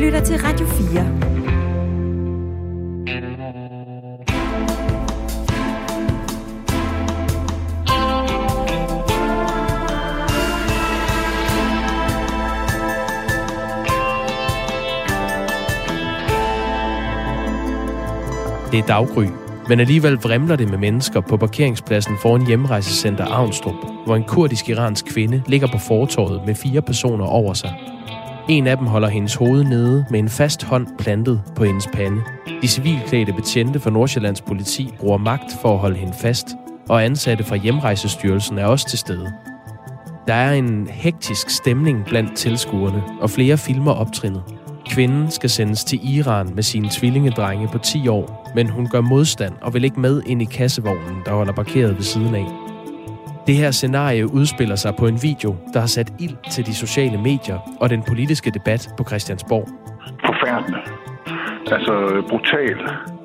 lytter til Radio 4. Det er daggry, men alligevel vrimler det med mennesker på parkeringspladsen foran hjemrejsecenter Avnstrup, hvor en kurdisk-iransk kvinde ligger på fortorvet med fire personer over sig. En af dem holder hendes hoved nede med en fast hånd plantet på hendes pande. De civilklædte betjente fra Nordsjællands politi bruger magt for at holde hende fast, og ansatte fra Hjemrejsestyrelsen er også til stede. Der er en hektisk stemning blandt tilskuerne, og flere filmer optrinnet. Kvinden skal sendes til Iran med sine tvillingedrenge på 10 år, men hun gør modstand og vil ikke med ind i kassevognen, der holder parkeret ved siden af. Det her scenarie udspiller sig på en video, der har sat ild til de sociale medier og den politiske debat på Christiansborg. Forfærdende. Altså brutal.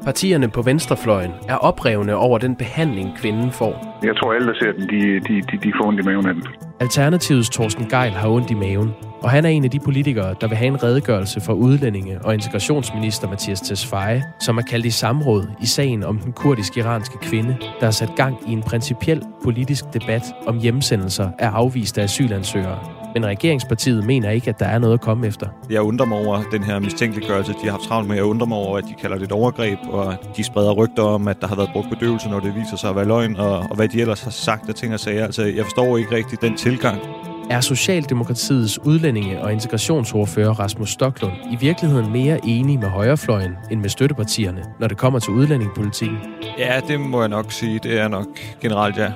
Partierne på venstrefløjen er oprevne over den behandling, kvinden får. Jeg tror, alle, der ser den, de, de, de, de får ondt i maven af den. Alternativets Torsten Geil har ondt i maven, og han er en af de politikere, der vil have en redegørelse for udlændinge og integrationsminister Mathias Tesfaye, som er kaldt i samråd i sagen om den kurdisk-iranske kvinde, der har sat gang i en principiel politisk debat om hjemsendelser af afviste asylansøgere. Men regeringspartiet mener ikke, at der er noget at komme efter. Jeg undrer mig over den her mistænkeliggørelse, de har haft travlt med. Jeg undrer mig over, at de kalder det et overgreb, og de spreder rygter om, at der har været brugt bedøvelse, når det viser sig at være løgn, og, og hvad de ellers har sagt af ting og sager. Altså, jeg forstår ikke rigtig den tilgang er Socialdemokratiets udlændinge- og integrationsordfører Rasmus Stoklund i virkeligheden mere enig med højrefløjen end med støttepartierne, når det kommer til udlændingepolitikken? Ja, det må jeg nok sige. Det er nok generelt ja.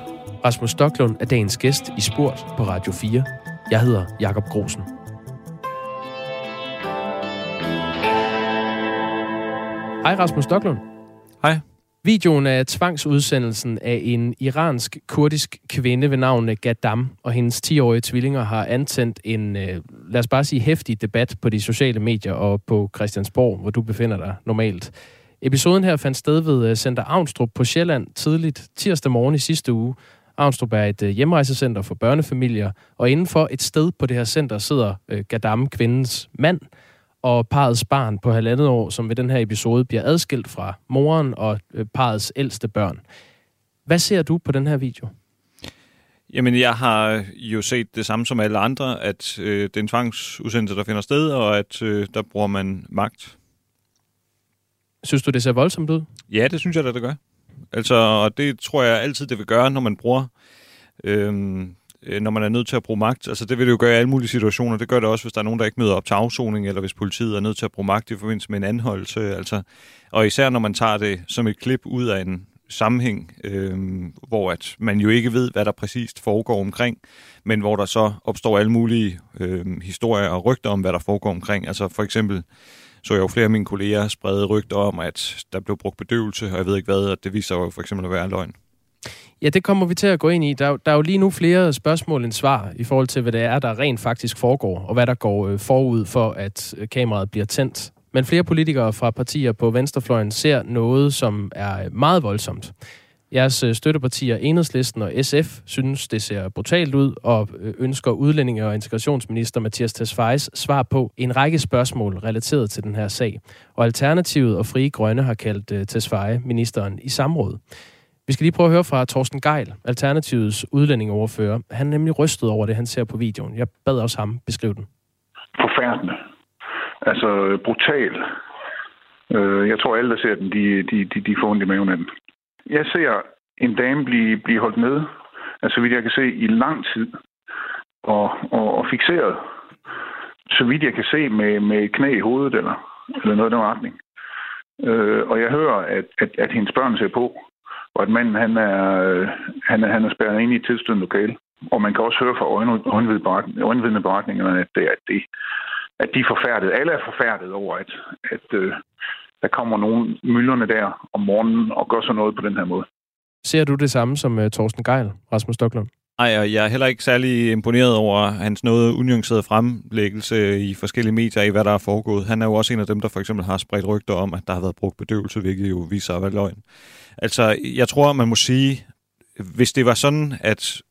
Rasmus Stoklund er dagens gæst i Sport på Radio 4. Jeg hedder Jakob Grosen. Hej Rasmus Stoklund. Hej. Videoen af tvangsudsendelsen af en iransk-kurdisk kvinde ved navn Gadam og hendes 10-årige tvillinger har antændt en, øh, lad os bare sige, hæftig debat på de sociale medier og på Christiansborg, hvor du befinder dig normalt. Episoden her fandt sted ved øh, Center Avnstrup på Sjælland tidligt tirsdag morgen i sidste uge. Avnstrup er et øh, hjemrejsecenter for børnefamilier, og inden for et sted på det her center sidder Gadam, kvindens mand, og parets barn på halvandet år, som ved den her episode bliver adskilt fra moren og øh, parets ældste børn. Hvad ser du på den her video? Jamen, jeg har jo set det samme som alle andre, at øh, det er en tvangsudsendelse, der finder sted, og at øh, der bruger man magt. Synes du, det ser voldsomt ud? Ja, det synes jeg da, det gør. Altså, og det tror jeg altid, det vil gøre, når man bruger Øhm, øh, når man er nødt til at bruge magt. Altså det vil det jo gøre i alle mulige situationer. Det gør det også, hvis der er nogen, der ikke møder op til afsoning, eller hvis politiet er nødt til at bruge magt i forbindelse med en anholdelse. Altså, og især når man tager det som et klip ud af en sammenhæng, øh, hvor at man jo ikke ved, hvad der præcist foregår omkring, men hvor der så opstår alle mulige øh, historier og rygter om, hvad der foregår omkring. Altså for eksempel så jeg jo flere af mine kolleger sprede rygter om, at der blev brugt bedøvelse, og jeg ved ikke hvad, og det viser jo for eksempel at være løgn. Ja, det kommer vi til at gå ind i. Der, der er jo lige nu flere spørgsmål end svar i forhold til, hvad det er, der rent faktisk foregår, og hvad der går øh, forud for, at øh, kameraet bliver tændt. Men flere politikere fra partier på venstrefløjen ser noget, som er øh, meget voldsomt. Jeres øh, støttepartier, Enhedslisten og SF, synes, det ser brutalt ud, og øh, ønsker udlændinge- og integrationsminister Mathias Tesfajs svar på en række spørgsmål relateret til den her sag. Og Alternativet og Frie Grønne har kaldt øh, Tesfaye ministeren i samråd. Vi skal lige prøve at høre fra Torsten Geil, Alternativets udlændingeoverfører. Han er nemlig rystet over det, han ser på videoen. Jeg bad også ham beskrive den. Forfærdende. Altså brutal. Jeg tror, alle, der ser den, de, de, de, de får ondt i maven af den. Jeg ser en dame blive, blive holdt nede, altså vidt jeg kan se, i lang tid, og, og, og fixeret, så vidt jeg kan se, med, med knæ i hovedet, eller, eller noget i den retning. Øh, og jeg hører, at, at, at hendes børn ser på, og at manden han er, han er, han er spærret ind i et tilstødende lokale. Og man kan også høre fra øjenvidende beretningerne, at, det, at, det, at de er forfærdet. Alle er forfærdet over, at, at øh, der kommer nogen mylderne der om morgenen og gør sådan noget på den her måde. Ser du det samme som uh, Torsten Geil, Rasmus Stocklund? Nej, og jeg er heller ikke særlig imponeret over hans noget unuancerede fremlæggelse i forskellige medier i, hvad der er foregået. Han er jo også en af dem, der for eksempel har spredt rygter om, at der har været brugt bedøvelse, hvilket jo viser at være løgn. Altså, jeg tror, man må sige, hvis det var sådan, at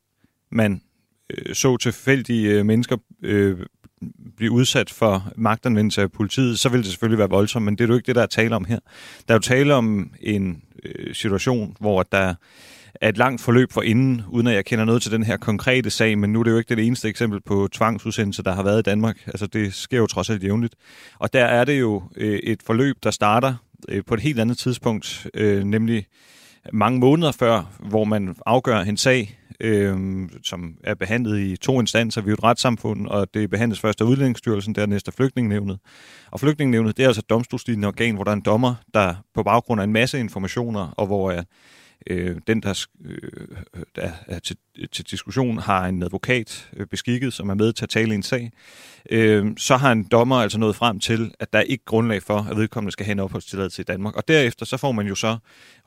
man øh, så tilfældige øh, mennesker øh, blive udsat for magtanvendelse af politiet, så vil det selvfølgelig være voldsomt, men det er jo ikke det, der er tale om her. Der er jo tale om en øh, situation, hvor der er et langt forløb for inden, uden at jeg kender noget til den her konkrete sag, men nu er det jo ikke det eneste eksempel på tvangsudsendelse, der har været i Danmark. Altså det sker jo trods alt jævnligt. Og der er det jo øh, et forløb, der starter øh, på et helt andet tidspunkt, øh, nemlig mange måneder før, hvor man afgør en sag, øh, som er behandlet i to instanser. Vi er et retssamfund, og det behandles først af Udlændingsstyrelsen, dernæst af Flygtningenevnet. Og Flygtningenevnet, det er altså et domstolslignende organ, hvor der er en dommer, der på baggrund af en masse informationer, og hvor er øh, den, der, øh, der er til, til diskussion, har en advokat øh, beskikket, som er med til at tale i en sag, øh, så har en dommer altså nået frem til, at der er ikke grundlag for, at vedkommende skal have en opholdstilladelse i Danmark. Og derefter så får man jo så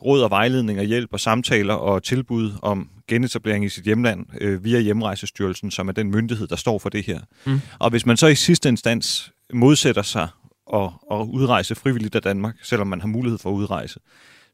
råd og vejledning og hjælp og samtaler og tilbud om genetablering i sit hjemland øh, via Hjemrejsestyrelsen, som er den myndighed, der står for det her. Mm. Og hvis man så i sidste instans modsætter sig og, og udrejse frivilligt af Danmark, selvom man har mulighed for at udrejse,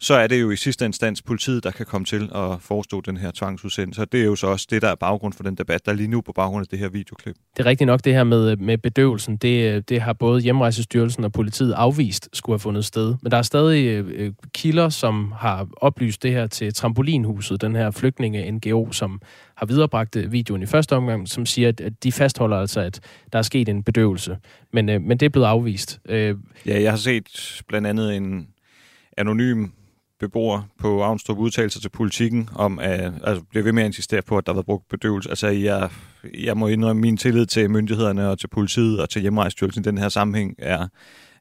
så er det jo i sidste instans politiet, der kan komme til at forestå den her tvangsudsendelse. Og det er jo så også det, der er baggrund for den debat, der er lige nu på baggrund af det her videoklip. Det er rigtigt nok, det her med, med bedøvelsen. Det, det har både Hjemrejsestyrelsen og politiet afvist skulle have fundet sted. Men der er stadig øh, kilder, som har oplyst det her til Trampolinhuset, den her flygtninge-NGO, som har viderebragt øh, videoen i første omgang, som siger, at de fastholder altså, at der er sket en bedøvelse. Men, øh, men det er blevet afvist. Øh, ja, jeg har set blandt andet en anonym beboer på Avnstrup udtalelser til politikken om, at altså, bliver ved med at insistere på, at der har været brugt bedøvelse. Altså, jeg, jeg må indrømme, min tillid til myndighederne og til politiet og til hjemrejsstyrelsen i den her sammenhæng er,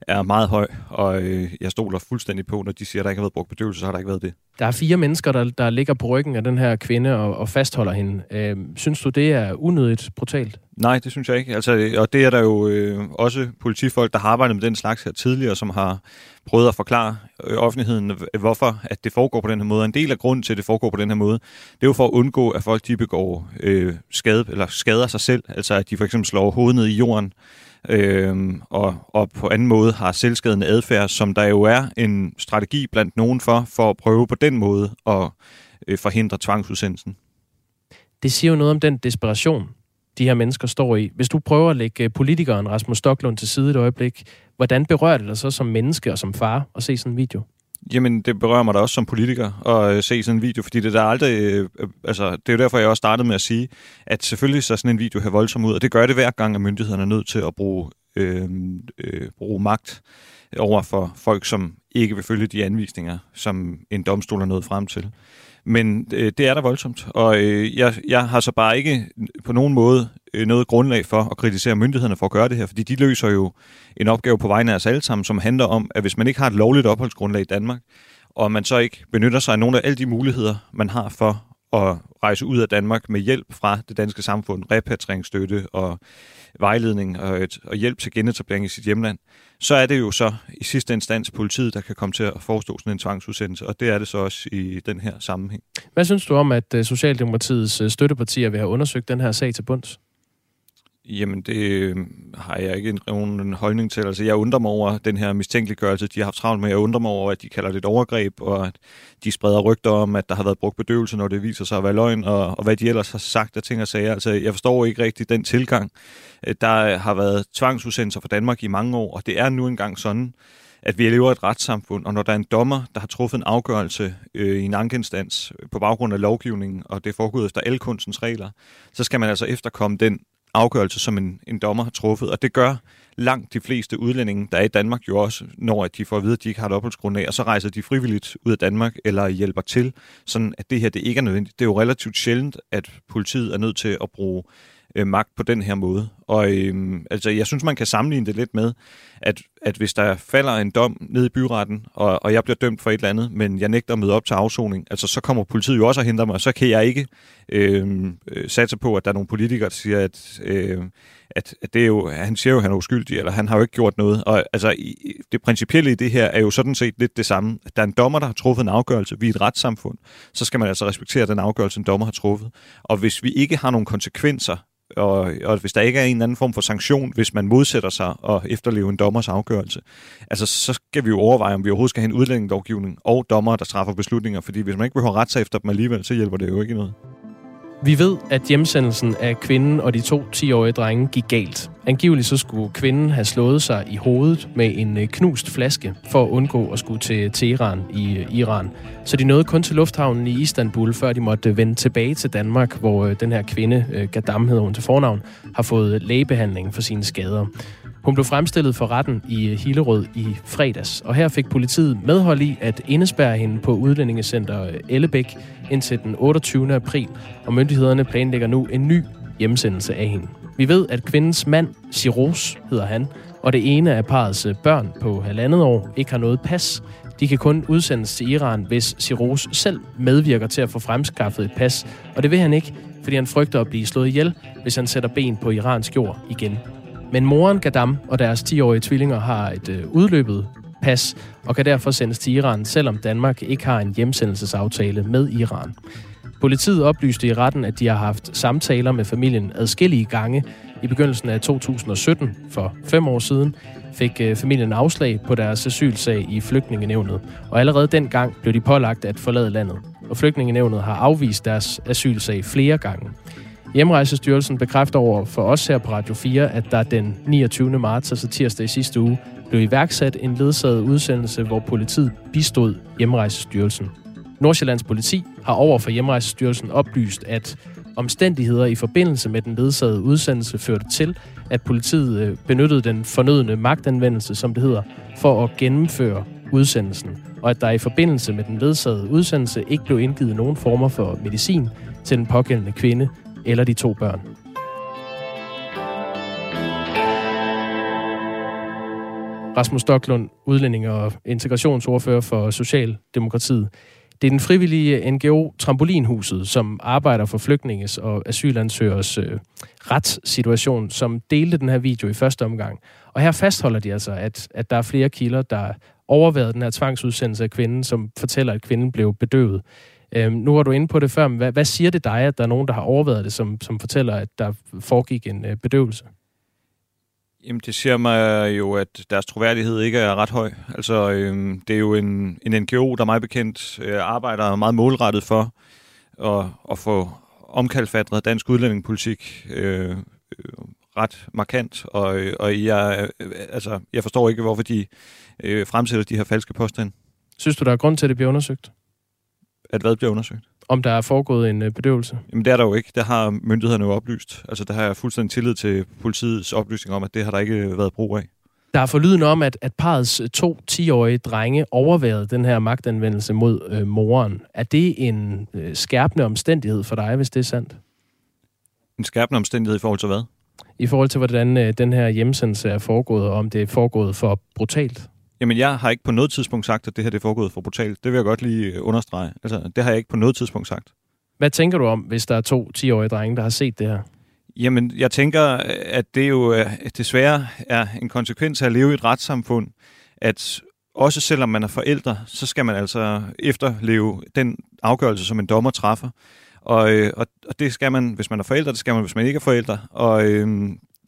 er meget høj, og øh, jeg stoler fuldstændig på, når de siger, at der ikke har været brugt bedøvelse, så har der ikke været det. Der er fire mennesker, der, der ligger på ryggen af den her kvinde og, og fastholder hende. Øh, synes du, det er unødigt brutalt? Nej, det synes jeg ikke. Altså, og det er der jo øh, også politifolk, der har arbejdet med den slags her tidligere, som har prøvet at forklare øh, offentligheden, hvorfor at det foregår på den her måde. En del af grunden til, at det foregår på den her måde, det er jo for at undgå, at folk de begår øh, skade, eller skader sig selv. Altså at de for eksempel slår hovedet ned i jorden, øh, og, og på anden måde har selvskadende adfærd, som der jo er en strategi blandt nogen for, for at prøve på den måde at øh, forhindre tvangsudsendelsen. Det siger jo noget om den desperation, de her mennesker står i. Hvis du prøver at lægge øh, politikeren Rasmus Stocklund til side et øjeblik, hvordan berører det dig så som menneske og som far at se sådan en video? Jamen, det berører mig da også som politiker at øh, se sådan en video, fordi det der aldrig... Øh, øh, altså, det er jo derfor, jeg også startede med at sige, at selvfølgelig så sådan en video her voldsom ud, og det gør det hver gang, at myndighederne er nødt til at bruge, øh, øh, bruge magt over for folk, som ikke vil følge de anvisninger, som en domstol er nået frem til. Men øh, det er da voldsomt, og øh, jeg, jeg har så bare ikke på nogen måde øh, noget grundlag for at kritisere myndighederne for at gøre det her, fordi de løser jo en opgave på vegne af os alle sammen, som handler om, at hvis man ikke har et lovligt opholdsgrundlag i Danmark, og man så ikke benytter sig af nogle af alle de muligheder, man har for at rejse ud af Danmark med hjælp fra det danske samfund, repatrieringsstøtte og vejledning og, et, og hjælp til genetablering i sit hjemland, så er det jo så i sidste instans politiet, der kan komme til at forestå sådan en tvangsudsendelse, og det er det så også i den her sammenhæng. Hvad synes du om, at øh, Socialdemokratiets øh, støttepartier vil have undersøgt den her sag til bunds? Jamen, det øhm, har jeg ikke nogen holdning til. Altså, jeg undrer mig over den her mistænkeliggørelse, de har haft travlt med. Jeg undrer mig over, at de kalder det et overgreb, og at de spreder rygter om, at der har været brugt bedøvelse, når det viser sig at være løgn, og, og hvad de ellers har sagt af ting og sager. Altså, jeg forstår ikke rigtig den tilgang. Øh, der har været tvangsudsendelser fra Danmark i mange år, og det er nu engang sådan, at vi lever i et retssamfund, og når der er en dommer, der har truffet en afgørelse øh, i en ankeinstans øh, på baggrund af lovgivningen, og det er foregået efter alle regler, så skal man altså efterkomme den afgørelse, som en, en dommer har truffet. Og det gør langt de fleste udlændinge, der er i Danmark jo også, når de får at vide, at de ikke har et opholdsgrundlag, og så rejser de frivilligt ud af Danmark eller hjælper til, sådan at det her det ikke er nødvendigt. Det er jo relativt sjældent, at politiet er nødt til at bruge øh, magt på den her måde. Og øh, altså, jeg synes, man kan sammenligne det lidt med, at, at hvis der falder en dom ned i byretten, og, og jeg bliver dømt for et eller andet, men jeg nægter at møde op til afsoning, altså så kommer politiet jo også og henter mig, og så kan jeg ikke øhm, øh, satse på, at der er nogle politikere, der siger, at, øh, at, at det er jo, han siger jo, at han er uskyldig, eller han har jo ikke gjort noget. Og altså, det principielle i det her er jo sådan set lidt det samme. Der er en dommer, der har truffet en afgørelse. Vi er et retssamfund. Så skal man altså respektere den afgørelse, en dommer har truffet. Og hvis vi ikke har nogle konsekvenser og, og hvis der ikke er en eller anden form for sanktion, hvis man modsætter sig og efterleve en dommers afgørelse, altså så skal vi jo overveje, om vi overhovedet skal have en udlændingelovgivning og dommer, der træffer beslutninger, fordi hvis man ikke behøver rette sig efter dem alligevel, så hjælper det jo ikke noget. Vi ved, at hjemsendelsen af kvinden og de to 10-årige drenge gik galt. Angiveligt så skulle kvinden have slået sig i hovedet med en øh, knust flaske for at undgå at skulle til Teheran i øh, Iran. Så de nåede kun til lufthavnen i Istanbul, før de måtte øh, vende tilbage til Danmark, hvor den her kvinde, Gadam hedder hun til fornavn, har fået lægebehandling for sine skader. Hun blev fremstillet for retten i Hillerød i fredags, og her fik politiet medhold i at indespærre hende på udlændingecenter Ellebæk indtil den 28. april, og myndighederne planlægger nu en ny hjemsendelse af hende. Vi ved, at kvindens mand, Siros hedder han, og det ene af parets børn på halvandet år ikke har noget pas. De kan kun udsendes til Iran, hvis Siros selv medvirker til at få fremskaffet et pas, og det vil han ikke, fordi han frygter at blive slået ihjel, hvis han sætter ben på iransk jord igen. Men moren Gadam og deres 10-årige tvillinger har et øh, udløbet pas og kan derfor sendes til Iran, selvom Danmark ikke har en hjemsendelsesaftale med Iran. Politiet oplyste i retten, at de har haft samtaler med familien adskillige gange. I begyndelsen af 2017, for fem år siden, fik øh, familien afslag på deres asylsag i flygtningenevnet, og allerede dengang blev de pålagt at forlade landet. Og flygtningenevnet har afvist deres asylsag flere gange. Hjemrejsestyrelsen bekræfter over for os her på Radio 4, at der den 29. marts, altså tirsdag i sidste uge, blev iværksat en ledsaget udsendelse, hvor politiet bistod Hjemrejsestyrelsen. Nordsjællands politi har over for Hjemrejsestyrelsen oplyst, at omstændigheder i forbindelse med den ledsagede udsendelse førte til, at politiet øh, benyttede den fornødende magtanvendelse, som det hedder, for at gennemføre udsendelsen, og at der i forbindelse med den ledsagede udsendelse ikke blev indgivet nogen former for medicin til den pågældende kvinde eller de to børn. Rasmus Stoklund, udlænding og integrationsordfører for Socialdemokratiet. Det er den frivillige NGO Trampolinhuset, som arbejder for flygtninges og asylansøgers øh, retssituation, som delte den her video i første omgang. Og her fastholder de altså, at, at der er flere kilder, der overvejede den her tvangsudsendelse af kvinden, som fortæller, at kvinden blev bedøvet. Øhm, nu var du inde på det før, men hvad, hvad siger det dig, at der er nogen, der har overvejet det, som, som fortæller, at der foregik en øh, bedøvelse? Jamen, det siger mig jo, at deres troværdighed ikke er ret høj. Altså, øhm, det er jo en, en NGO, der meget bekendt øh, arbejder meget målrettet for at, at få omkalfatret dansk udlændingepolitik øh, øh, ret markant. Og, og jeg, øh, altså, jeg forstår ikke, hvorfor de øh, fremsætter de her falske påstande. Synes du, der er grund til, at det bliver undersøgt? At hvad bliver undersøgt? om der er foregået en øh, bedøvelse? Jamen det er der jo ikke. Det har myndighederne jo oplyst. Altså der har jeg fuldstændig tillid til politiets oplysning om, at det har der ikke været brug af. Der er forlyden om, at, at parets to 10-årige drenge overvejede den her magtanvendelse mod øh, moren. Er det en øh, skærpende omstændighed for dig, hvis det er sandt? En skærpende omstændighed i forhold til hvad? I forhold til, hvordan øh, den her hjemsendelse er foregået, og om det er foregået for brutalt? Jamen, jeg har ikke på noget tidspunkt sagt, at det her det er foregået for brutalt. Det vil jeg godt lige øh, understrege. Altså, det har jeg ikke på noget tidspunkt sagt. Hvad tænker du om, hvis der er to 10-årige drenge, der har set det her? Jamen, jeg tænker, at det jo øh, desværre er en konsekvens af at leve i et retssamfund, at også selvom man er forældre, så skal man altså efterleve den afgørelse, som en dommer træffer. Og, øh, og, og det skal man, hvis man er forældre, det skal man, hvis man ikke er forældre. Og,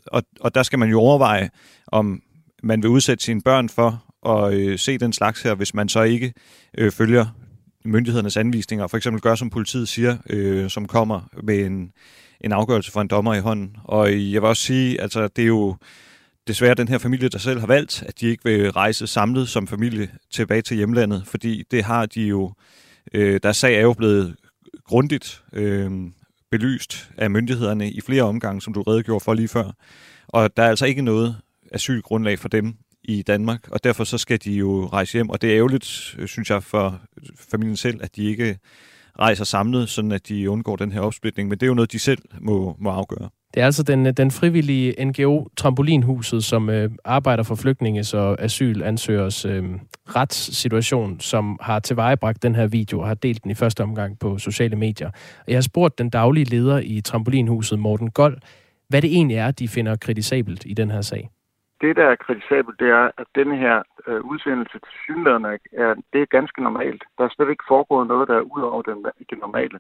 og, og der skal man jo overveje, om man vil udsætte sine børn for at øh, se den slags her, hvis man så ikke øh, følger myndighedernes anvisninger, for eksempel gør, som politiet siger, øh, som kommer med en, en afgørelse fra en dommer i hånden. Og jeg vil også sige, altså det er jo desværre den her familie, der selv har valgt, at de ikke vil rejse samlet som familie tilbage til hjemlandet, fordi det har de jo, øh, deres sag er jo blevet grundigt øh, belyst af myndighederne i flere omgange, som du redegjorde for lige før. Og der er altså ikke noget asylgrundlag for dem i Danmark, og derfor så skal de jo rejse hjem. Og det er ærgerligt, øh, synes jeg, for familien selv, at de ikke rejser samlet, sådan at de undgår den her opsplitning. Men det er jo noget, de selv må, må afgøre. Det er altså den, øh, den frivillige NGO Trampolinhuset, som øh, arbejder for flygtninges og asylansøgers øh, retssituation, som har tilvejebragt den her video og har delt den i første omgang på sociale medier. Og jeg har spurgt den daglige leder i Trampolinhuset, Morten Gold, hvad det egentlig er, de finder kritisabelt i den her sag det, der er kritisabelt, det er, at denne her øh, udsendelse til synlæderne er, det er ganske normalt. Der er slet ikke foregået noget, der er ud over den, det normale.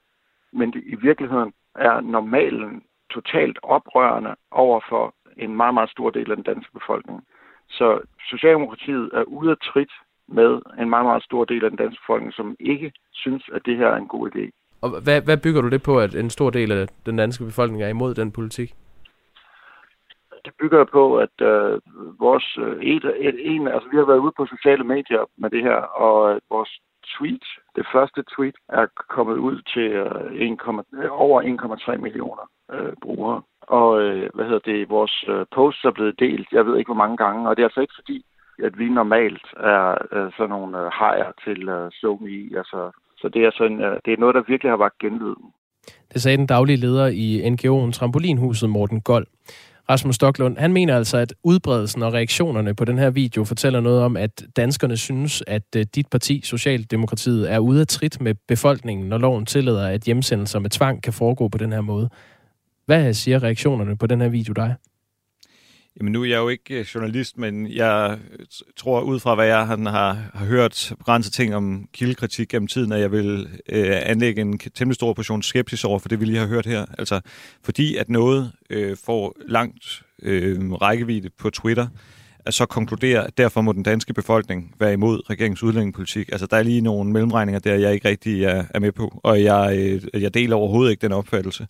Men det, i virkeligheden er normalen totalt oprørende over for en meget, meget stor del af den danske befolkning. Så Socialdemokratiet er ude af trit med en meget, meget stor del af den danske befolkning, som ikke synes, at det her er en god idé. Og hvad, hvad bygger du det på, at en stor del af den danske befolkning er imod den politik? Det bygger på, at øh, vores øh, et, et, en, altså vi har været ude på sociale medier med det her, og øh, vores tweet, det første tweet, er kommet ud til øh, 1, over 1,3 millioner øh, brugere. Og øh, hvad hedder det, vores øh, posts er blevet delt, jeg ved ikke hvor mange gange, og det er altså ikke fordi, at vi normalt er øh, sådan nogle øh, hajer til øh, SoMe, altså så det er, sådan, øh, det er noget, der virkelig har vagt genlyden. Det sagde den daglige leder i NGO'en Trampolinhuset, Morten Gold. Rasmus Stoklund, han mener altså, at udbredelsen og reaktionerne på den her video fortæller noget om, at danskerne synes, at øh, dit parti, Socialdemokratiet, er ude af trit med befolkningen, når loven tillader, at hjemsendelser med tvang kan foregå på den her måde. Hvad siger reaktionerne på den her video dig? Jamen nu er jeg jo ikke øh, journalist, men jeg øh, tror ud fra, hvad jeg har, har hørt begrænset ting om kildekritik gennem tiden, at jeg vil øh, anlægge en temmelig stor portion skepsis over for det, vi lige har hørt her. Altså fordi at noget øh, får langt øh, rækkevidde på Twitter, at så konkludere, at derfor må den danske befolkning være imod regeringens udlændingepolitik. Altså, der er lige nogle mellemregninger der, jeg ikke rigtig er, er med på, og jeg, øh, jeg deler overhovedet ikke den opfattelse.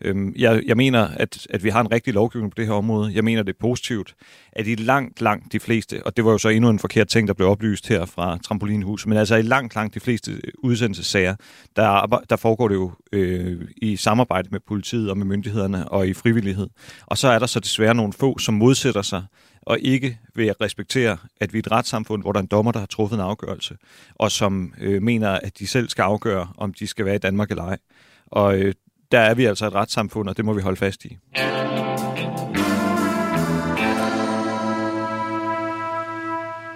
Øhm, jeg, jeg mener, at, at vi har en rigtig lovgivning på det her område. Jeg mener, det er positivt, at i langt, langt de fleste, og det var jo så endnu en forkert ting, der blev oplyst her fra Trampolinhus, men altså i langt, langt de fleste udsendelsessager, der, der foregår det jo øh, i samarbejde med politiet og med myndighederne og i frivillighed. Og så er der så desværre nogle få, som modsætter sig og ikke vil respektere, at vi er et retssamfund, hvor der er en dommer, der har truffet en afgørelse, og som øh, mener, at de selv skal afgøre, om de skal være i Danmark eller ej. Og øh, der er vi altså et retssamfund, og det må vi holde fast i.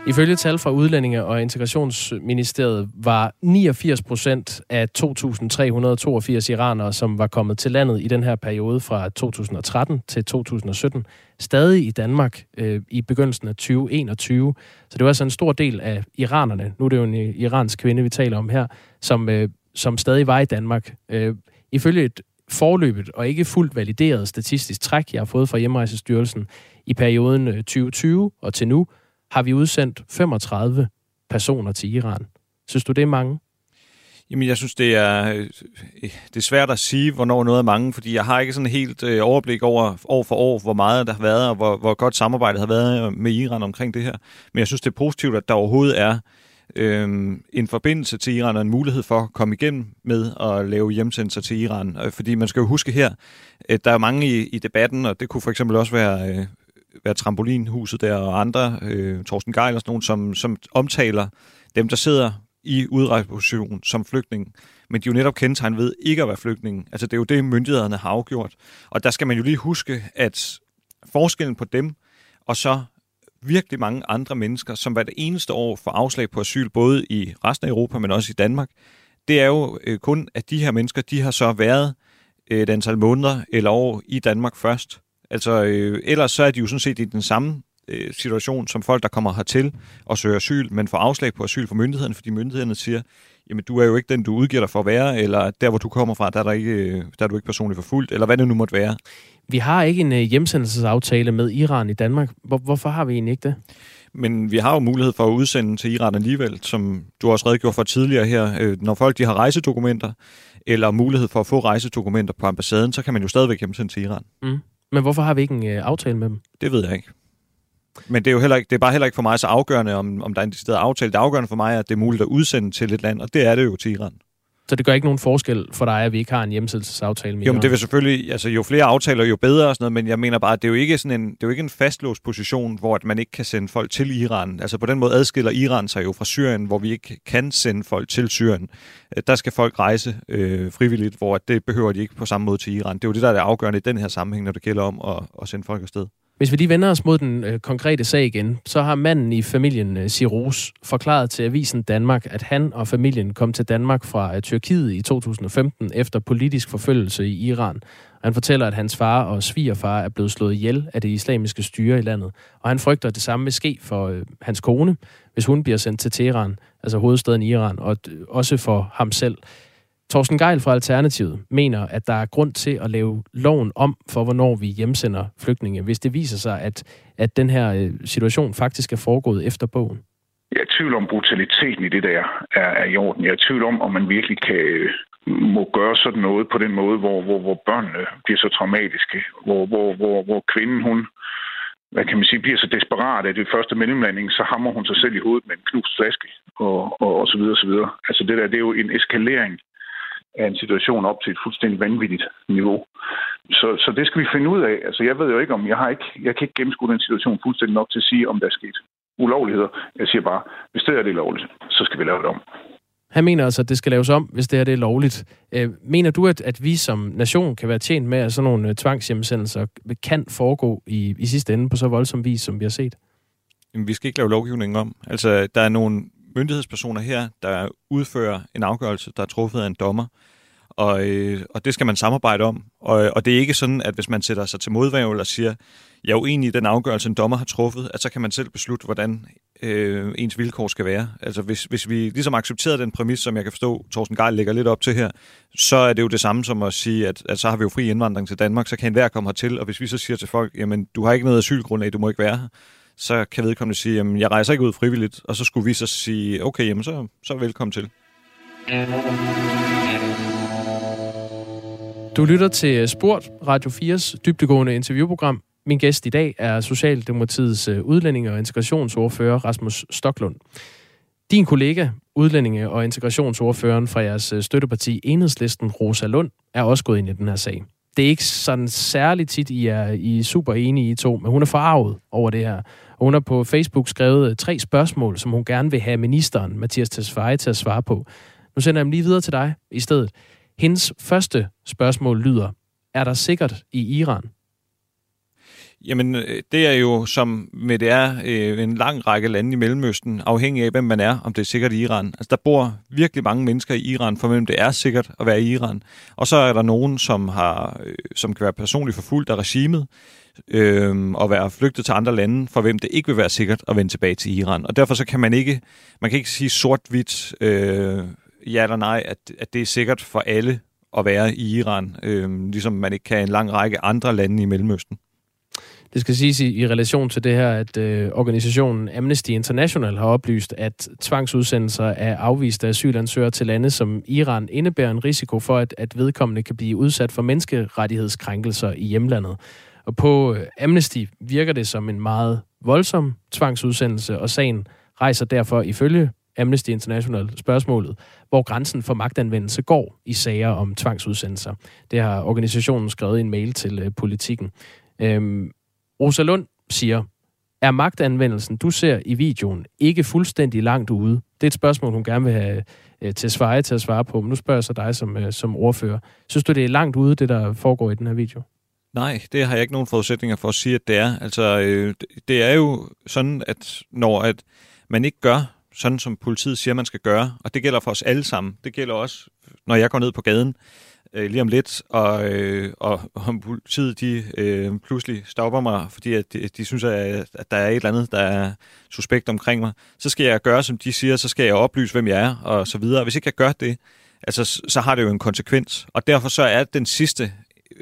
Ifølge tal fra Udlændinge- og Integrationsministeriet var 89 procent af 2.382 iranere, som var kommet til landet i den her periode fra 2013 til 2017, stadig i Danmark øh, i begyndelsen af 2021. Så det var altså en stor del af iranerne, nu er det jo en øh, iransk kvinde, vi taler om her, som, øh, som stadig var i Danmark. Øh, ifølge et forløbet og ikke fuldt valideret statistisk træk, jeg har fået fra Hjemrejsestyrelsen i perioden øh, 2020 og til nu, har vi udsendt 35 personer til Iran. Synes du, det er mange? Jamen, jeg synes, det er, øh, det er svært at sige, hvornår noget er mange, fordi jeg har ikke sådan helt øh, overblik over år for år, hvor meget der har været, og hvor, hvor godt samarbejdet har været øh, med Iran omkring det her. Men jeg synes, det er positivt, at der overhovedet er øh, en forbindelse til Iran og en mulighed for at komme igennem med at lave hjemsendelser til Iran. Fordi man skal jo huske her, at der er mange i, i debatten, og det kunne for eksempel også være... Være trampolinhuset der og andre, øh, Torsten Geil og sådan nogen, som, som omtaler dem, der sidder i udrejseposition som flygtning. Men de er jo netop kendetegnet ved ikke at være flygtning. Altså det er jo det, myndighederne har afgjort. Og der skal man jo lige huske, at forskellen på dem og så virkelig mange andre mennesker, som hver det eneste år får afslag på asyl, både i resten af Europa, men også i Danmark, det er jo øh, kun, at de her mennesker, de har så været øh, et antal måneder eller år i Danmark først. Altså, øh, ellers så er de jo sådan set i den samme øh, situation som folk, der kommer hertil og søger asyl, men får afslag på asyl fra myndighederne, fordi myndighederne siger, jamen du er jo ikke den, du udgiver dig for at være, eller der, hvor du kommer fra, der er, der ikke, der er du ikke personligt forfulgt, eller hvad det nu måtte være. Vi har ikke en øh, hjemsendelsesaftale med Iran i Danmark. Hvor, hvorfor har vi egentlig ikke det? Men vi har jo mulighed for at udsende til Iran alligevel, som du også redegjorde for tidligere her. Øh, når folk de har rejsedokumenter, eller mulighed for at få rejsedokumenter på ambassaden, så kan man jo stadigvæk hjemsende til Iran. Mm. Men hvorfor har vi ikke en øh, aftale med dem? Det ved jeg ikke. Men det er jo heller ikke, det er bare heller ikke for mig så afgørende, om, om der er en decideret aftale. Det afgørende for mig er, at det er muligt at udsende til et land, og det er det jo til Iran. Så det gør ikke nogen forskel for dig, at vi ikke har en hjemsendelsesaftale med Jo, men det vil selvfølgelig, altså jo flere aftaler, jo bedre og sådan noget, men jeg mener bare, at det er jo ikke sådan en, det er jo ikke en fastlåst position, hvor at man ikke kan sende folk til Iran. Altså på den måde adskiller Iran sig jo fra Syrien, hvor vi ikke kan sende folk til Syrien. Øh, der skal folk rejse øh, frivilligt, hvor det behøver de ikke på samme måde til Iran. Det er jo det, der er afgørende i den her sammenhæng, når det gælder om at, at sende folk afsted. Hvis vi lige vender os mod den øh, konkrete sag igen, så har manden i familien øh, Siros forklaret til Avisen Danmark, at han og familien kom til Danmark fra øh, Tyrkiet i 2015 efter politisk forfølgelse i Iran. Han fortæller, at hans far og svigerfar er blevet slået ihjel af det islamiske styre i landet, og han frygter, at det samme vil ske for øh, hans kone, hvis hun bliver sendt til Teheran, altså hovedstaden i Iran, og øh, også for ham selv. Torsten Geil fra Alternativet mener, at der er grund til at lave loven om for, hvornår vi hjemsender flygtninge, hvis det viser sig, at, at den her øh, situation faktisk er foregået efter bogen. Jeg er i tvivl om brutaliteten i det der er, er i orden. Jeg er i tvivl om, om man virkelig kan, øh, må gøre sådan noget på den måde, hvor, hvor, hvor børnene bliver så traumatiske, hvor, hvor, hvor, hvor kvinden, hun, hvad kan man sige, bliver så desperat, at det første mellemlanding, så hammer hun sig selv i hovedet med en knust flaske, og, og, og så videre, og så videre. Altså det der, det er jo en eskalering af en situation op til et fuldstændig vanvittigt niveau. Så, så det skal vi finde ud af. Altså jeg ved jo ikke om, jeg har ikke, jeg kan ikke gennemskue den situation fuldstændig nok til at sige, om der er sket ulovligheder. Jeg siger bare, hvis det er det lovligt, så skal vi lave det om. Han mener altså, at det skal laves om, hvis det er det er lovligt. Øh, mener du, at, at vi som nation kan være tjent med, at sådan nogle øh, tvangshjemsendelser kan foregå i, i sidste ende på så voldsom vis, som vi har set? Jamen, vi skal ikke lave lovgivningen om. Altså, der er nogle myndighedspersoner her, der udfører en afgørelse, der er truffet af en dommer, og, øh, og det skal man samarbejde om. Og, og det er ikke sådan, at hvis man sætter sig til modvæv og siger, jeg er uenig i den afgørelse, en dommer har truffet, at så kan man selv beslutte, hvordan øh, ens vilkår skal være. Altså hvis, hvis vi ligesom accepterer den præmis, som jeg kan forstå, Thorsten Geil lægger lidt op til her, så er det jo det samme som at sige, at, at så har vi jo fri indvandring til Danmark, så kan enhver komme hertil, og hvis vi så siger til folk, jamen du har ikke noget asylgrundlag, du må ikke være her, så kan vedkommende sige, jamen jeg rejser ikke ud frivilligt, og så skulle vi så sige, okay, jamen så, så velkommen til. Du lytter til øh, Sport, Radio 4's dybtegående interviewprogram. Min gæst i dag er Socialdemokratiets øh, udlændinge- og integrationsordfører Rasmus Stoklund. Din kollega, udlændinge- og integrationsordføreren fra jeres øh, støtteparti Enhedslisten, Rosa Lund, er også gået ind i den her sag. Det er ikke sådan særligt tit, I er, I er super enige i to, men hun er forarvet over det her. Og hun har på Facebook skrevet øh, tre spørgsmål, som hun gerne vil have ministeren, Mathias Tesfaye, til at svare på. Nu sender jeg dem lige videre til dig i stedet. Hendes første spørgsmål lyder, er der sikkert i Iran? Jamen, øh, det er jo, som med det er øh, en lang række lande i Mellemøsten, afhængig af, hvem man er, om det er sikkert i Iran. Altså, der bor virkelig mange mennesker i Iran, for hvem det er sikkert at være i Iran. Og så er der nogen, som, har, øh, som kan være personligt forfulgt af regimet, øh, og være flygtet til andre lande, for hvem det ikke vil være sikkert at vende tilbage til Iran. Og derfor så kan man ikke, man kan ikke sige sort-hvidt, øh, ja eller nej, at, at det er sikkert for alle at være i Iran, øh, ligesom man ikke kan en lang række andre lande i Mellemøsten. Det skal siges i, i relation til det her, at øh, organisationen Amnesty International har oplyst, at tvangsudsendelser af afviste asylansøgere til lande som Iran indebærer en risiko for, at, at vedkommende kan blive udsat for menneskerettighedskrænkelser i hjemlandet. Og på øh, Amnesty virker det som en meget voldsom tvangsudsendelse, og sagen rejser derfor ifølge Amnesty International spørgsmålet, hvor grænsen for magtanvendelse går i sager om tvangsudsendelser. Det har organisationen skrevet i en mail til øh, politikken. Øhm, Rosa Lund siger, er magtanvendelsen, du ser i videoen, ikke fuldstændig langt ude? Det er et spørgsmål, hun gerne vil have øh, til svare til at svare på. Men nu spørger jeg så dig som, øh, som ordfører. Synes du, det er langt ude, det der foregår i den her video? Nej, det har jeg ikke nogen forudsætninger for at sige, at det er. Altså, øh, det er jo sådan, at når at man ikke gør sådan, som politiet siger, man skal gøre, og det gælder for os alle sammen. Det gælder også, når jeg går ned på gaden, øh, Øh, lige om lidt, og, øh, og om politiet de, øh, pludselig stopper mig, fordi at de, de synes, at, at der er et eller andet, der er suspekt omkring mig, så skal jeg gøre, som de siger, så skal jeg oplyse, hvem jeg er, og så videre. Hvis ikke jeg gør det, altså, så har det jo en konsekvens. Og derfor så er den sidste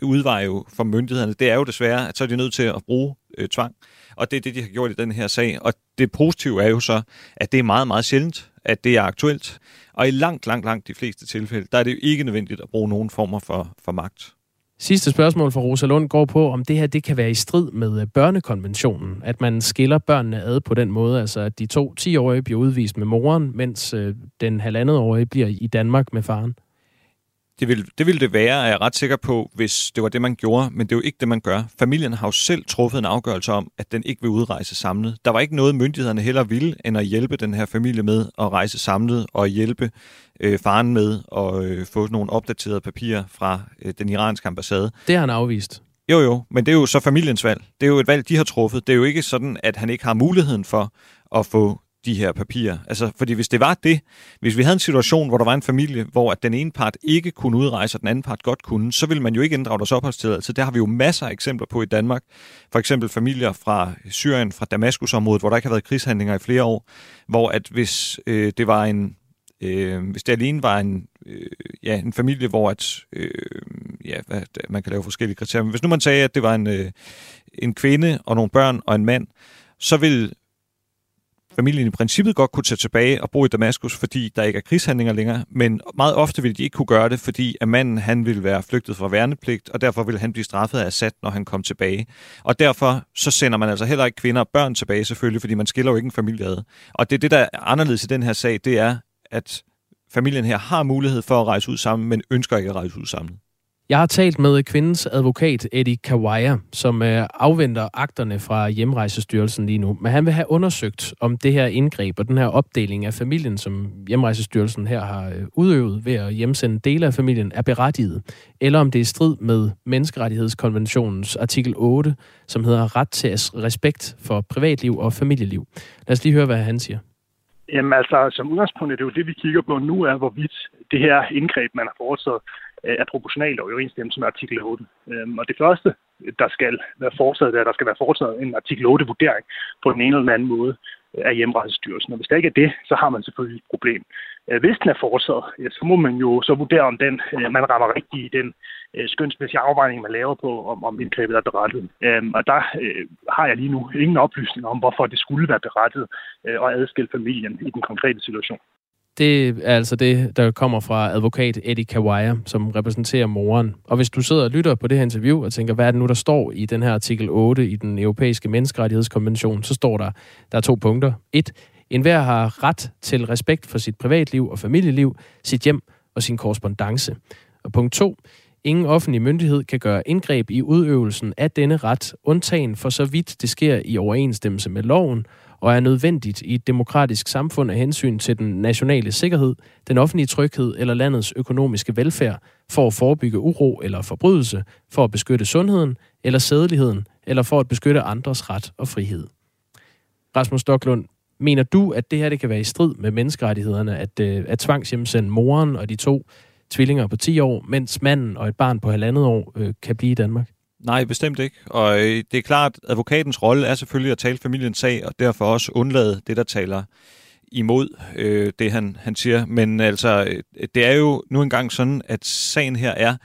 udvej jo for myndighederne, det er jo desværre, at så er de nødt til at bruge øh, tvang. Og det er det, de har gjort i den her sag. Og det positive er jo så, at det er meget, meget sjældent, at det er aktuelt. Og i langt, langt, langt de fleste tilfælde, der er det jo ikke nødvendigt at bruge nogen former for, for magt. Sidste spørgsmål fra Rosa Lund går på, om det her det kan være i strid med øh, børnekonventionen, at man skiller børnene ad på den måde, altså at de to 10-årige bliver udvist med moren, mens øh, den halvandet-årige bliver i Danmark med faren. Det ville, det ville det være, er jeg ret sikker på, hvis det var det, man gjorde, men det er jo ikke det, man gør. Familien har jo selv truffet en afgørelse om, at den ikke vil udrejse samlet. Der var ikke noget, myndighederne heller ville, end at hjælpe den her familie med at rejse samlet og hjælpe øh, faren med at øh, få nogle opdaterede papirer fra øh, den iranske ambassade. Det har han afvist. Jo, jo, men det er jo så familiens valg. Det er jo et valg, de har truffet. Det er jo ikke sådan, at han ikke har muligheden for at få de her papirer. Altså, fordi hvis det var det, hvis vi havde en situation, hvor der var en familie, hvor at den ene part ikke kunne udrejse, og den anden part godt kunne, så ville man jo ikke inddrage deres opholdstilladelse. Det har vi jo masser af eksempler på i Danmark. For eksempel familier fra Syrien, fra Damaskusområdet, hvor der ikke har været krigshandlinger i flere år, hvor at hvis øh, det var en Øh, hvis det alene var en, øh, ja, en familie, hvor at, øh, ja, hvad, man kan lave forskellige kriterier, men hvis nu man sagde, at det var en, øh, en kvinde og nogle børn og en mand, så vil familien i princippet godt kunne tage tilbage og bo i Damaskus, fordi der ikke er krigshandlinger længere, men meget ofte ville de ikke kunne gøre det, fordi at manden han ville være flygtet fra værnepligt, og derfor ville han blive straffet af Assad, når han kom tilbage. Og derfor så sender man altså heller ikke kvinder og børn tilbage selvfølgelig, fordi man skiller jo ikke en familie ad. Og det det, der er anderledes i den her sag, det er, at familien her har mulighed for at rejse ud sammen, men ønsker ikke at rejse ud sammen. Jeg har talt med kvindens advokat, Eddie Kawaya, som øh, afventer akterne fra Hjemrejsestyrelsen lige nu. Men han vil have undersøgt, om det her indgreb og den her opdeling af familien, som Hjemrejsestyrelsen her har øh, udøvet ved at hjemsende dele af familien, er berettiget. Eller om det er i strid med Menneskerettighedskonventionens artikel 8, som hedder ret til respekt for privatliv og familieliv. Lad os lige høre, hvad han siger. Jamen altså, som udgangspunkt er det jo det, vi kigger på nu, er hvorvidt det her indgreb, man har foretaget, Øh, er proportionalt og i overensstemmelse med artikel 8. Øhm, og det første, der skal være foretaget, er, at der skal være foretaget en artikel 8-vurdering på den ene eller den anden måde øh, af hjemrejsestyrelsen. Og hvis der ikke er det, så har man selvfølgelig et problem. Øh, hvis den er foretaget, så må man jo så vurdere, om den, man rammer rigtigt i den skønsmæssige afvejning, man laver på, om, om indgrebet er berettet. Øhm, og der har jeg lige nu ingen oplysninger om, hvorfor det skulle være berettiget at adskille familien i den konkrete situation. Det er altså det, der kommer fra advokat Eddie Kawaya, som repræsenterer moren. Og hvis du sidder og lytter på det her interview og tænker, hvad er det nu, der står i den her artikel 8 i den europæiske menneskerettighedskonvention, så står der, der er to punkter. Et, enhver har ret til respekt for sit privatliv og familieliv, sit hjem og sin korrespondence. Og punkt 2, ingen offentlig myndighed kan gøre indgreb i udøvelsen af denne ret, undtagen for så vidt det sker i overensstemmelse med loven, og er nødvendigt i et demokratisk samfund af hensyn til den nationale sikkerhed, den offentlige tryghed eller landets økonomiske velfærd, for at forebygge uro eller forbrydelse, for at beskytte sundheden eller sædeligheden, eller for at beskytte andres ret og frihed. Rasmus Stocklund, mener du, at det her det kan være i strid med menneskerettighederne, at, øh, at tvangshjemsende moren og de to tvillinger på 10 år, mens manden og et barn på halvandet år øh, kan blive i Danmark? Nej, bestemt ikke. Og øh, det er klart, at advokatens rolle er selvfølgelig at tale familiens sag, og derfor også undlade det, der taler imod øh, det, han, han siger. Men altså, øh, det er jo nu engang sådan, at sagen her er,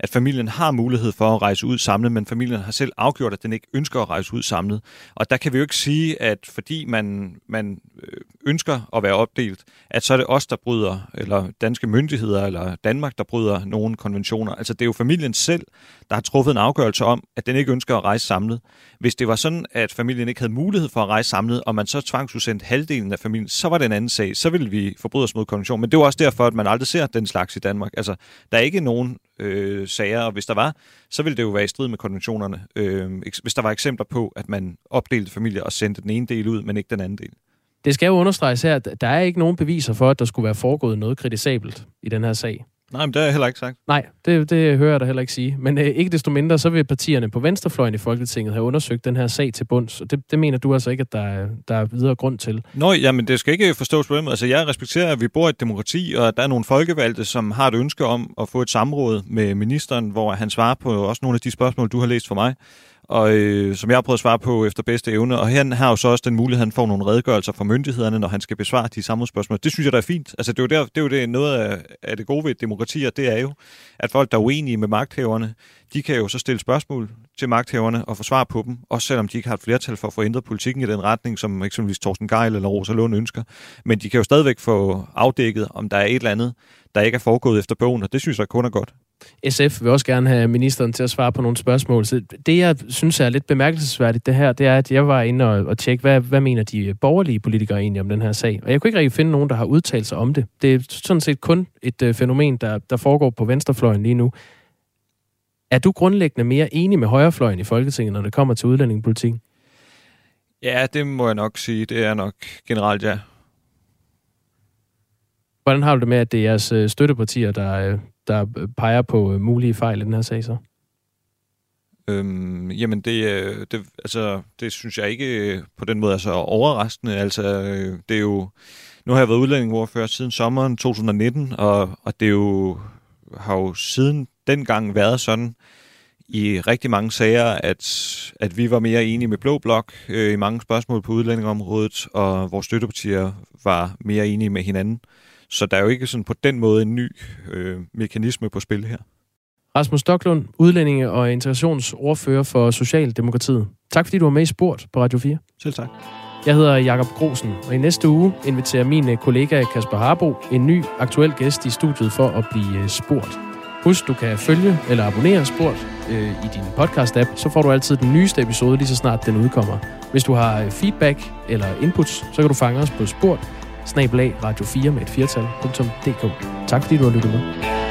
at familien har mulighed for at rejse ud samlet, men familien har selv afgjort, at den ikke ønsker at rejse ud samlet. Og der kan vi jo ikke sige, at fordi man, man Øh, ønsker at være opdelt, at så er det os, der bryder, eller danske myndigheder, eller Danmark, der bryder nogle konventioner. Altså det er jo familien selv, der har truffet en afgørelse om, at den ikke ønsker at rejse samlet. Hvis det var sådan, at familien ikke havde mulighed for at rejse samlet, og man så tvangsudsendte halvdelen af familien, så var det en anden sag. Så ville vi forbryde os mod konventionen. Men det var også derfor, at man aldrig ser den slags i Danmark. Altså, der er ikke nogen øh, sager, og hvis der var, så ville det jo være i strid med konventionerne. Øh, hvis der var eksempler på, at man opdelte familier og sendte den ene del ud, men ikke den anden del. Det skal jo understreges her, at der er ikke nogen beviser for, at der skulle være foregået noget kritisabelt i den her sag. Nej, men det har jeg heller ikke sagt. Nej, det, det hører jeg da heller ikke sige. Men øh, ikke desto mindre, så vil partierne på venstrefløjen i Folketinget have undersøgt den her sag til bunds. Og det, det mener du altså ikke, at der er, der er videre grund til? Nå, jamen det skal ikke forstås på den måde. Altså jeg respekterer, at vi bor i et demokrati, og der er nogle folkevalgte, som har et ønske om at få et samråd med ministeren, hvor han svarer på også nogle af de spørgsmål, du har læst for mig og øh, som jeg har prøvet at svare på efter bedste evne. Og han har jo så også den mulighed, at han får nogle redegørelser fra myndighederne, når han skal besvare de samme spørgsmål. Det synes jeg, der er fint. Altså, det er jo, der, det er jo det, noget af, af det gode ved demokratier, det er jo, at folk, der er uenige med magthaverne, de kan jo så stille spørgsmål til magthaverne og få svar på dem, også selvom de ikke har et flertal for at få ændret politikken i den retning, som eksempelvis Thorsten Geil eller Rosa Lund ønsker. Men de kan jo stadigvæk få afdækket, om der er et eller andet, der ikke er foregået efter bogen, og det synes jeg kun er godt. SF vil også gerne have ministeren til at svare på nogle spørgsmål. Så det, jeg synes er lidt bemærkelsesværdigt, det her, det er, at jeg var inde og, og tjekke, hvad, hvad mener de borgerlige politikere egentlig om den her sag. Og jeg kunne ikke rigtig finde nogen, der har udtalt sig om det. Det er sådan set kun et uh, fænomen, der, der foregår på venstrefløjen lige nu. Er du grundlæggende mere enig med højrefløjen i Folketinget, når det kommer til udlændingepolitik? Ja, det må jeg nok sige. Det er nok generelt ja. Hvordan har du det med, at det er jeres øh, støttepartier, der, øh, der øh, peger på øh, mulige fejl i den her sag så? Øhm, jamen, det, øh, det, altså, det synes jeg ikke på den måde er så overraskende. Altså, det er jo... Nu har jeg været udlændingeordfører siden sommeren 2019, og, og det er jo, har jo siden dengang været sådan i rigtig mange sager, at, at vi var mere enige med Blå Blok øh, i mange spørgsmål på udlændingområdet, og vores støttepartier var mere enige med hinanden. Så der er jo ikke sådan på den måde en ny øh, mekanisme på spil her. Rasmus Stocklund, udlændinge- og integrationsordfører for Socialdemokratiet. Tak fordi du var med i Sport på Radio 4. Selv tak. Jeg hedder Jakob Grosen, og i næste uge inviterer min kollega Kasper Harbo en ny aktuel gæst i studiet for at blive øh, spurgt. Husk, du kan følge eller abonnere Sport øh, i din podcast-app, så får du altid den nyeste episode, lige så snart den udkommer. Hvis du har øh, feedback eller inputs, så kan du fange os på sport, snabelag radio4 med et firtal.dk. Tak fordi du har lyttet med.